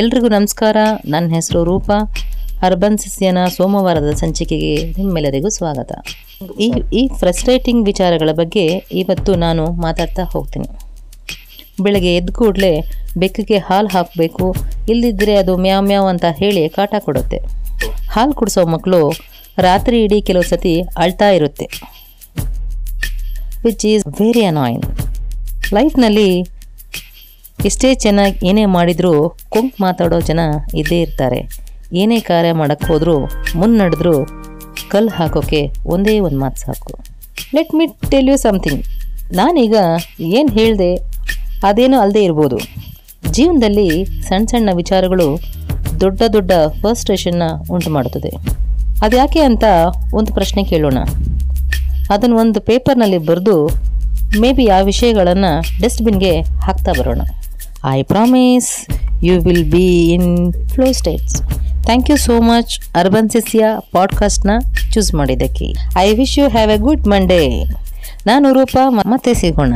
ಎಲ್ರಿಗೂ ನಮಸ್ಕಾರ. ನನ್ನ ಹೆಸರು ರೂಪ. ಅರ್ಬನ್ ಸಸ್ಯನ ಸೋಮವಾರದ ಸಂಚಿಕೆಗೆ ನಿಮ್ಮೆಲ್ಲರಿಗೂ ಸ್ವಾಗತ. ಈ ಈ ಫ್ರಸ್ಟ್ರೇಟಿಂಗ್ ವಿಚಾರಗಳ ಬಗ್ಗೆ ಇವತ್ತು ನಾನು ಮಾತಾಡ್ತಾ ಹೋಗ್ತೀನಿ. ಬೆಳಗ್ಗೆ ಎದ್ದ ಕೂಡಲೇ ಬೆಕ್ಕಿಗೆ ಹಾಲು ಹಾಕಬೇಕು ಇಲ್ಲದಿದ್ದರೆ ಅದು ಮ್ಯಾವ್ ಮ್ಯಾವ್ ಅಂತ ಹೇಳಿ ಕಾಟ ಕೊಡುತ್ತೆ. ಹಾಲು ಕುಡಿಸೋ ಮಕ್ಕಳು ರಾತ್ರಿ ಇಡೀ ಕೆಲವು ಸತಿ ಅಳ್ತಾ ಇರುತ್ತೆ ವಿಚ್ ಈಸ್ ವೆರಿ ಅನಾಯಿಂಗ್ ಲೈಫ್ನಲ್ಲಿ ಎಷ್ಟೇ ಚೆನ್ನಾಗಿ ಏನೇ ಮಾಡಿದರೂ ಕೊಂಕ್ ಮಾತಾಡೋ ಜನ ಇದ್ದೇ ಇರ್ತಾರೆ. ಏನೇ ಕಾರ್ಯ ಮಾಡೋಕ್ಕೆ ಹೋದರೂ ಮುನ್ನಡೆದ್ರೂ ಕಲ್ಲು ಹಾಕೋಕೆ ಒಂದೇ ಒಂದು ಮಾತು ಸಾಕು. Let me tell you something ನಾನೀಗ ಏನು ಹೇಳಿದೆ ಅದೇನೋ ಅಲ್ಲದೆ ಇರ್ಬೋದು. ಜೀವನದಲ್ಲಿ ಸಣ್ಣ ಸಣ್ಣ ವಿಚಾರಗಳು ದೊಡ್ಡ ದೊಡ್ಡ ಫಸ್ಟ್ರೇಷನ್ನ ಉಂಟು ಮಾಡುತ್ತದೆ. ಅದ್ಯಾಕೆ ಅಂತ ಒಂದು ಪ್ರಶ್ನೆ ಕೇಳೋಣ. ಅದನ್ನು ಒಂದು ಪೇಪರ್ನಲ್ಲಿ ಬರೆದು ಮೇ ಬಿ ಆ ವಿಷಯಗಳನ್ನು ಡಸ್ಟ್ಬಿನ್ಗೆ ಹಾಕ್ತಾ ಬರೋಣ. I promise you will be in flow states thank you so much urban ಸಿಸಿಯ ಪಾಡ್ಕಾಸ್ಟ್ನ ಚೂಸ್ ಮಾಡಿದ್ದಕ್ಕೆ. I wish you have a good Monday ನಾನು ರೂಪ ಮತ್ತೆ ಸಿಗೋಣ.